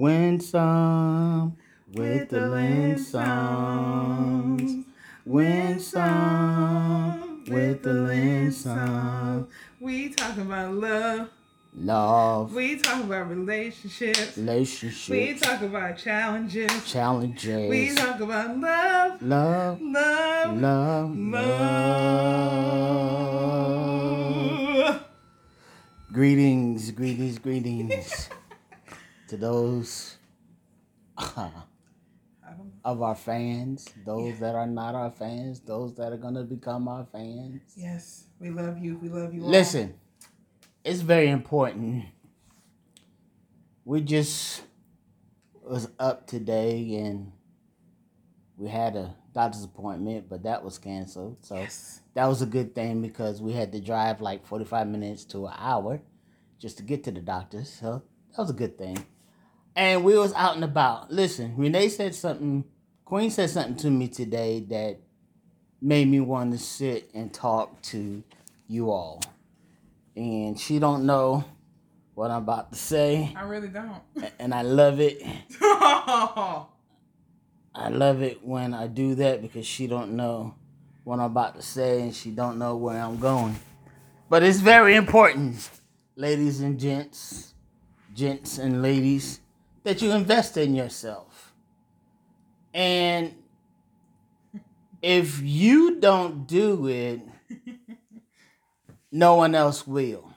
Win some with the Lynn songs. Win some with the Linsoms. We talk about love. Love, We talk about relationships. Relationships. We talk about challenges. Challenges. We talk about love, love, love, love, love. Greetings, greetings, greetings to those of our fans, those that are not our fans, those that are gonna become our fans. Yes, we love you. We love you. all. Listen, it's very important. We just was up today and we had a doctor's appointment, but that was canceled. So Yes. that was a good thing because we had to drive like 45 minutes to an hour just to get to the doctor. So that was a good thing. And we was out and about. Listen, Renee said something, Queen said something to me today that made me want to sit and talk to you all. And she don't know what I'm about to say. I really don't. And I love it. I love it when I do that because she don't know what I'm about to say and she don't know where I'm going. But it's very important, ladies and gents, gents and ladies, that you invest in yourself. And if you don't do it, no one else will.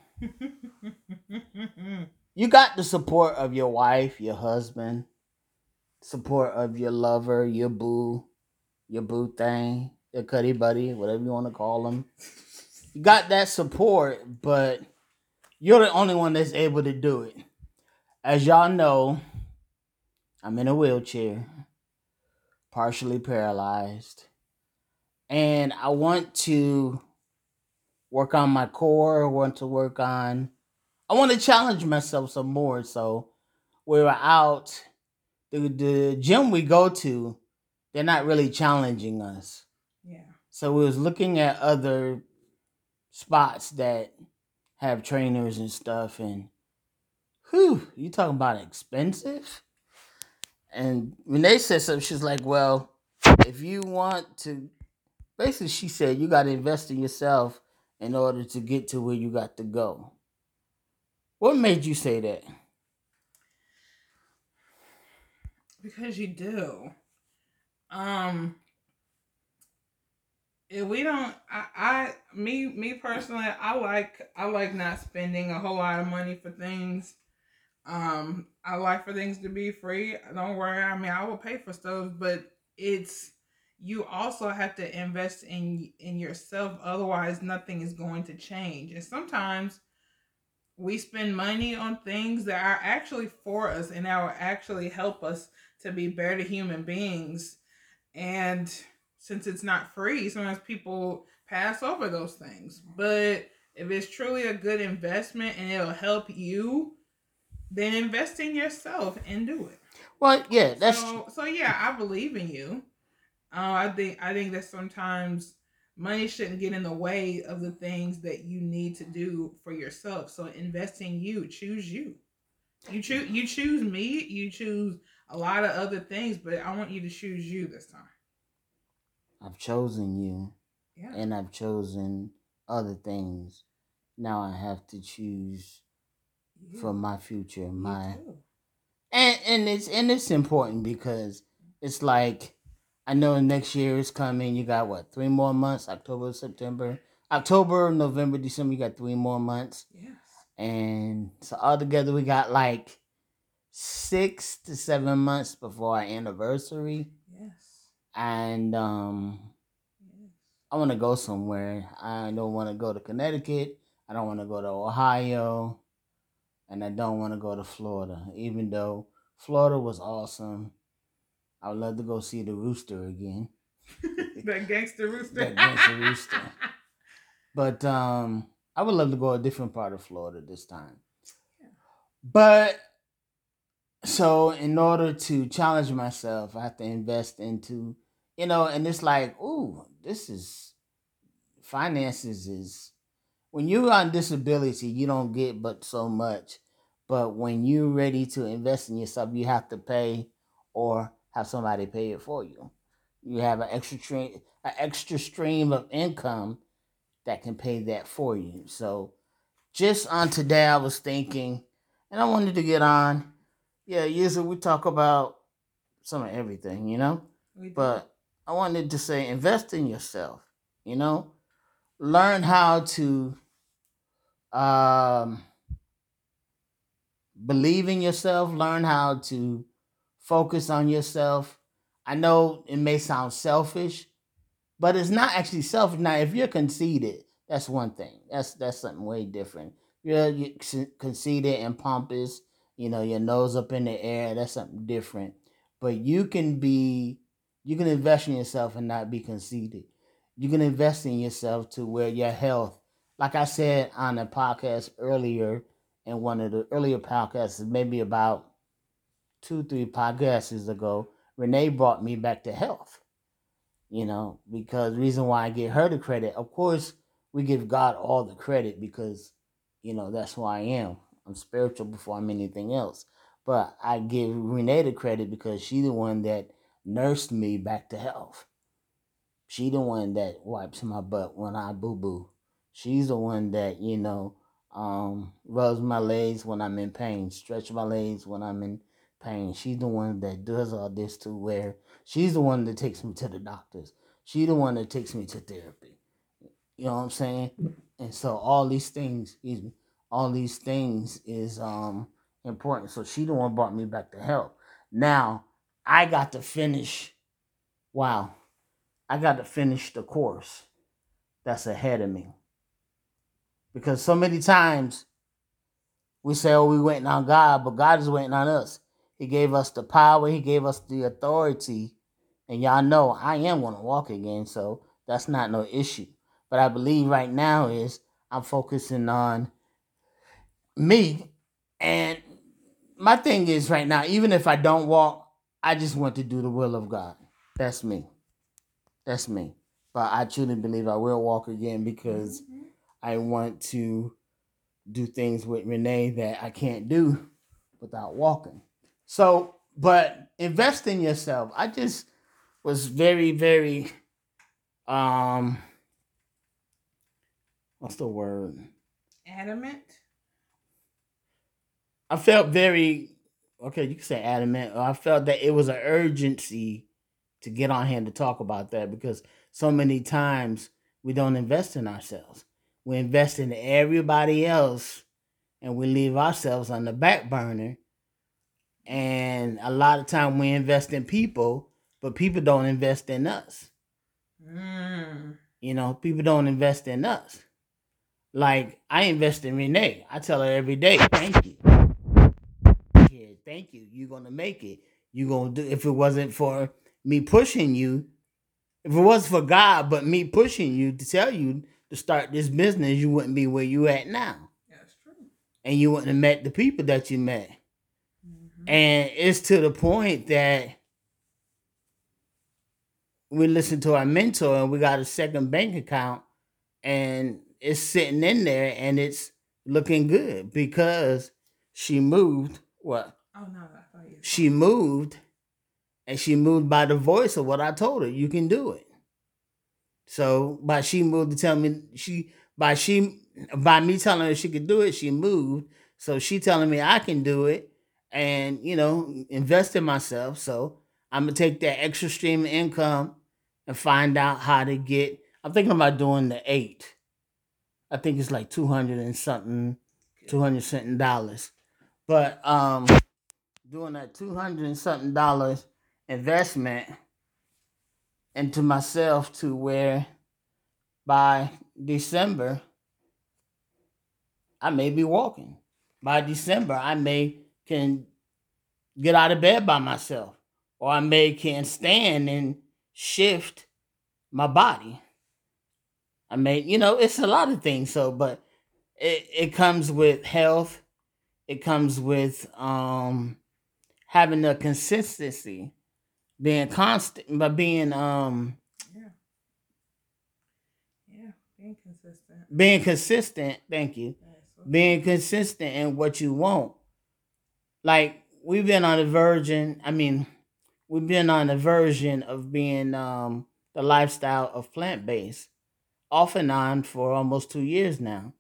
You got the support of your wife, your husband, support of your lover, your boo, your boo thing, your cuddy buddy, whatever you want to call them. You got that support, but you're the only one that's able to do it. As y'all know, I'm in a wheelchair, partially paralyzed, and I want to work on my core, want to work on I want to challenge myself some more. So we were out the the gym we go to, they're not really challenging us. yeah. So we was looking at other spots that have trainers and stuff and whew, you talking about expensive? And Renee said something, she's like, Well, if you want to basically she said you gotta invest in yourself in order to get to where you got to go. What made you say that? Because you do. Um if we don't I, I me me personally I like I like not spending a whole lot of money for things. Um I like for things to be free. Don't worry, I mean I will pay for stuff, but it's you also have to invest in in yourself otherwise nothing is going to change. And sometimes we spend money on things that are actually for us and that will actually help us to be better human beings. And since it's not free, sometimes people pass over those things. But if it's truly a good investment and it'll help you, then invest in yourself and do it. Well, yeah, that's so, so yeah, I believe in you. Uh, I think I think that sometimes money shouldn't get in the way of the things that you need to do for yourself. So invest in you. Choose you. You choose you choose me. You choose a lot of other things, but I want you to choose you this time. I've chosen you Yeah. and I've chosen other things. Now I have to choose. For my future, my and and it's and it's important because it's like I know next year is coming. You got what three more months? October, September, October, November, December. You got three more months, Yes. and so altogether we got like six to seven months before our anniversary. Yes. And um, Yes. I want to go somewhere. I don't want to go to Connecticut. I don't want to go to Ohio, and I don't want to go to Florida. Even though Florida was awesome, I would love to go see the rooster again. that gangster rooster. That gangster rooster. But um, I would love to go a different part of Florida this time. Yeah. But so in order to challenge myself, I have to invest into, you know, and it's like, ooh, this is finances is when you're on disability, you don't get but so much. But when you're ready to invest in yourself, you have to pay or have somebody pay it for you. You have an extra stream, an extra stream of income that can pay that for you. So just on today, I was thinking, and I wanted to get on. Yeah, usually we talk about some of everything, you know, but I wanted to say invest in yourself. You know, learn how to um, believe in yourself. Learn how to focus on yourself. I know it may sound selfish, but it's not actually selfish. Now, if you're conceited, that's one thing. That's that's something way different. You're, you're conceited and pompous. You know, your nose up in the air. That's something different. But you can be, you can invest in yourself and not be conceited. You can invest in yourself to where your health, like I said on a podcast earlier, in one of the earlier podcasts, maybe about two, three podcasts ago, Renee brought me back to health. You know, because reason why I give her the credit, of course, we give God all the credit because, you know, that's who I am. I'm spiritual before I'm anything else. But I give Renee the credit because she's the one that nursed me back to health. She the one that wipes my butt when I boo boo. She's the one that, you know, um, rubs my legs when I'm in pain, stretch my legs when I'm in pain. She's the one that does all this to where she's the one that takes me to the doctors. She's the one that takes me to therapy. You know what I'm saying? And so all these things, all these things is um important. So she the one brought me back to help. Now I got to finish. Wow, I got to finish the course that's ahead of me. Because so many times we say, "Oh, we waiting on God," but God is waiting on us. He gave us the power. He gave us the authority. And y'all know I am going to walk again, so that's not no issue. But I believe right now is I'm focusing on me. And my thing is right now, even if I don't walk, I just want to do the will of God. That's me. That's me. But I truly believe I will walk again because. I want to do things with Renee that I can't do without walking. So, but invest in yourself. I just was very, very um what's the word? Adamant. I felt very okay. You can say adamant. I felt that it was an urgency to get on here to talk about that because so many times we don't invest in ourselves. We invest in everybody else, and we leave ourselves on the back burner. And a lot of time we invest in people, but people don't invest in us. Mm. You know, people don't invest in us. Like I invest in Renee. I tell her every day, thank you. Yeah, thank you. You're gonna make it. You're gonna do if it wasn't for me pushing you, if it was for God, but me pushing you to tell you to start this business, you wouldn't be where you at now. That's true. And you wouldn't have met the people that you met. Mm-hmm. And it's to the point that we listen to our mentor and we got a second bank account and it's sitting in there and it's looking good because she moved. What? Oh no, I thought you. She moved, and she moved by the voice of what I told her. You can do it. So by she moved to tell me she by she by me telling her she could do it, she moved. So she telling me I can do it, and you know invest in myself. So I'm gonna take that extra stream of income and find out how to get. I'm thinking about doing the eight I think it's like two hundred and something, two hundred something dollars. But um, doing that two hundred and something dollars investment into myself to where by December I may be walking. By December I may can get out of bed by myself, or I may can stand and shift my body. I may, you know, it's a lot of things. So, but it, it comes with health. It comes with um having a consistency, being constant, but being um yeah, yeah, being consistent. Being consistent. Thank you. being consistent in what you want. like we've been on the version. I mean, we've been on the version of being um, the lifestyle of plant based, off and on for almost two years now.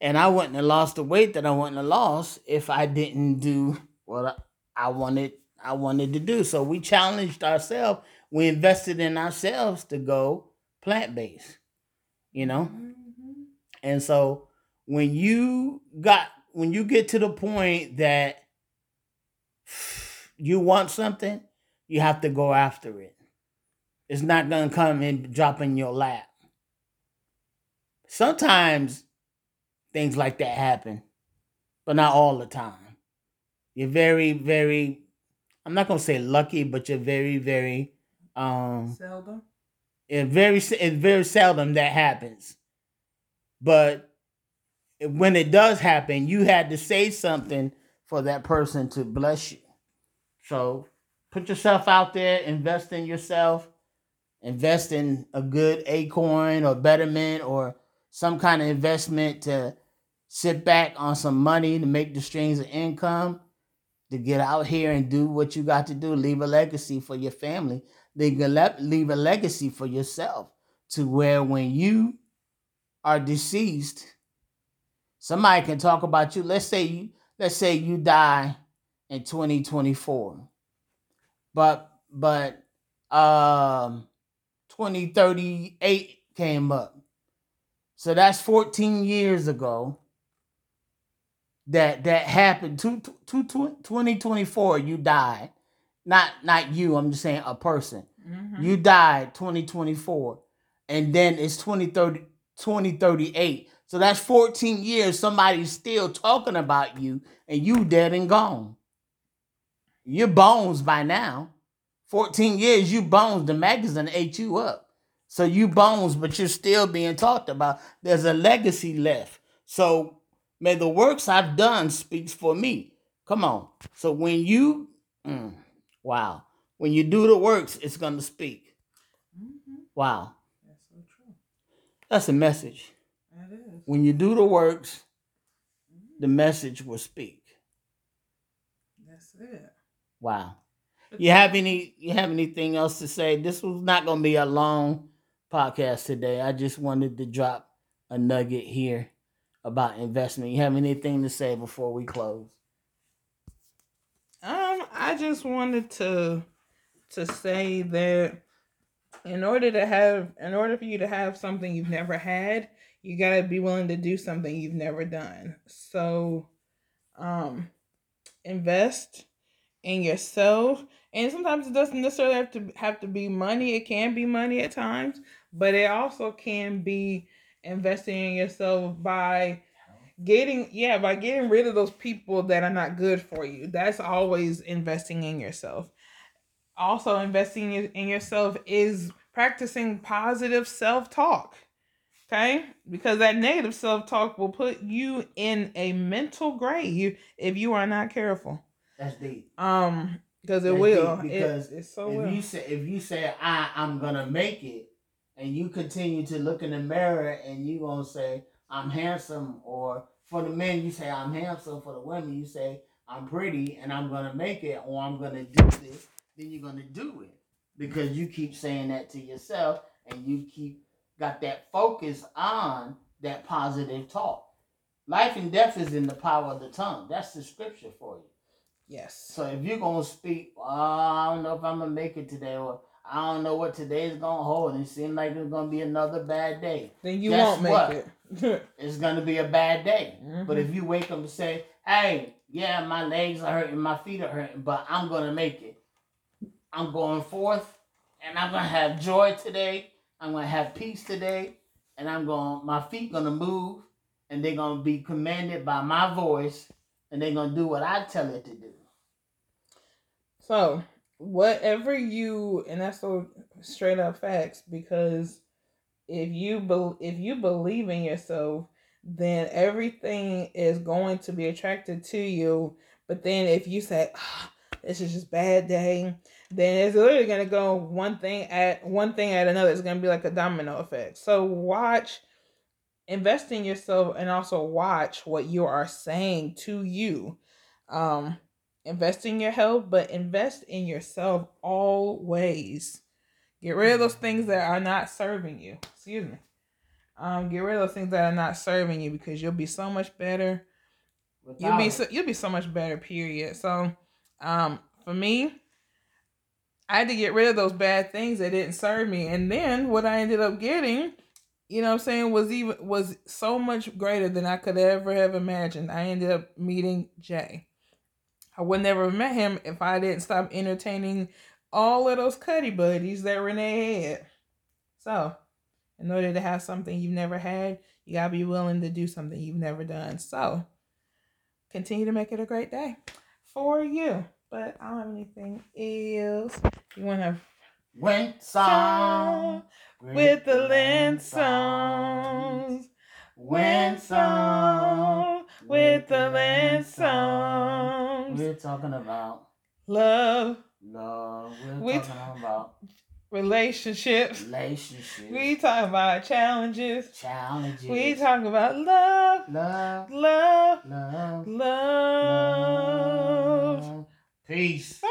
And I wouldn't have lost the weight that I wouldn't have lost if I didn't do what I wanted. I wanted to do. So we challenged ourselves. We invested in ourselves to go plant based. You know, mm-hmm. and so when you got when you get to the point that you want something, you have to go after it. It's not going to come and drop in your lap. Sometimes things like that happen, but not all the time. You're very, very, I'm not to say lucky, but you're very, very, um, seldom. It very, it's very seldom that happens. But when it does happen, you had to say something for that person to bless you. So put yourself out there, invest in yourself, invest in a good acorn or betterment or some kind of investment to sit back on some money to make the streams of income, to get out here and do what you got to do, leave a legacy for your family, leave a legacy for yourself to where when you are deceased, somebody can talk about you. Let's say you let's say you die in 2024. But but um 2038 came up. So that's 14 years ago that that happened to, to, to 2024 you died. Not not you, I'm just saying a person. Mm-hmm. You died 2024 and then it's 2030 2038. So that's 14 years somebody's still talking about you and you dead and gone. You're bones by now. 14 years, you bones. The magazine ate you up. So you bones, but you're still being talked about. There's a legacy left. So may the works I've done speaks for me. Come on. So when you, mm, wow, when you do the works, it's going to speak. Mm-hmm. Wow. That's so true. That's a message. That is. When you do the works, mm-hmm. the message will speak. That's it. Wow. You have any you have anything else to say? This was not gonna be a long podcast today. I just wanted to drop a nugget here about investment. You have anything to say before we close? Um, I just wanted to to say that in order to have in order for you to have something you've never had, you got to be willing to do something you've never done. So um invest in yourself. And sometimes it doesn't necessarily have to have to be money. It can be money at times, but it also can be investing in yourself by getting yeah by getting rid of those people that are not good for you that's always investing in yourself also investing in yourself is practicing positive self-talk okay because that negative self-talk will put you in a mental grave if you are not careful that's deep. Um, because it That's will. Because it, it's so if will. you say if you say I I'm gonna make it, and you continue to look in the mirror and you gonna say I'm handsome, or for the men you say I'm handsome, for the women you say I'm pretty and I'm gonna make it, or I'm gonna do this, then you're gonna do it because you keep saying that to yourself and you keep got that focus on that positive talk. Life and death is in the power of the tongue. That's the scripture for you. Yes. So if you're gonna speak, oh, I don't know if I'm gonna make it today, or I don't know what today's gonna hold, and it seems like it's gonna be another bad day. Then you Guess won't make what? it. it's gonna be a bad day. Mm-hmm. But if you wake up and say, "Hey, yeah, my legs are hurting, my feet are hurting, but I'm gonna make it. I'm going forth, and I'm gonna have joy today. I'm gonna have peace today, and I'm going. My feet gonna move, and they're gonna be commanded by my voice, and they're gonna do what I tell it to do." So, whatever you and that's so straight up facts because if you be, if you believe in yourself, then everything is going to be attracted to you. But then if you say, oh, "This is just bad day," then it's literally gonna go one thing at one thing at another. It's gonna be like a domino effect. So watch, invest in yourself, and also watch what you are saying to you Um, invest in your health, but invest in yourself always. Get rid of those things that are not serving you. Excuse me. Um, get rid of those things that are not serving you because you'll be so much better. Without you'll be so, you'll be so much better. Period. So, um, for me, I had to get rid of those bad things that didn't serve me, and then what I ended up getting, you know, what I'm saying, was even was so much greater than I could ever have imagined. I ended up meeting Jay. I would never have met him if I didn't stop entertaining all of those cuddy buddies that Renee had. So, in order to have something you've never had, you gotta be willing to do something you've never done. So, continue to make it a great day for you. But I don't have anything else. You want to went song with the Linsoms. Went song with the Linsoms. We're talking about love Love. We're we talking t- about relationships. Relationships. We talk about challenges. Challenges. We talk about love. Love. Love. Love. Love. love. Peace.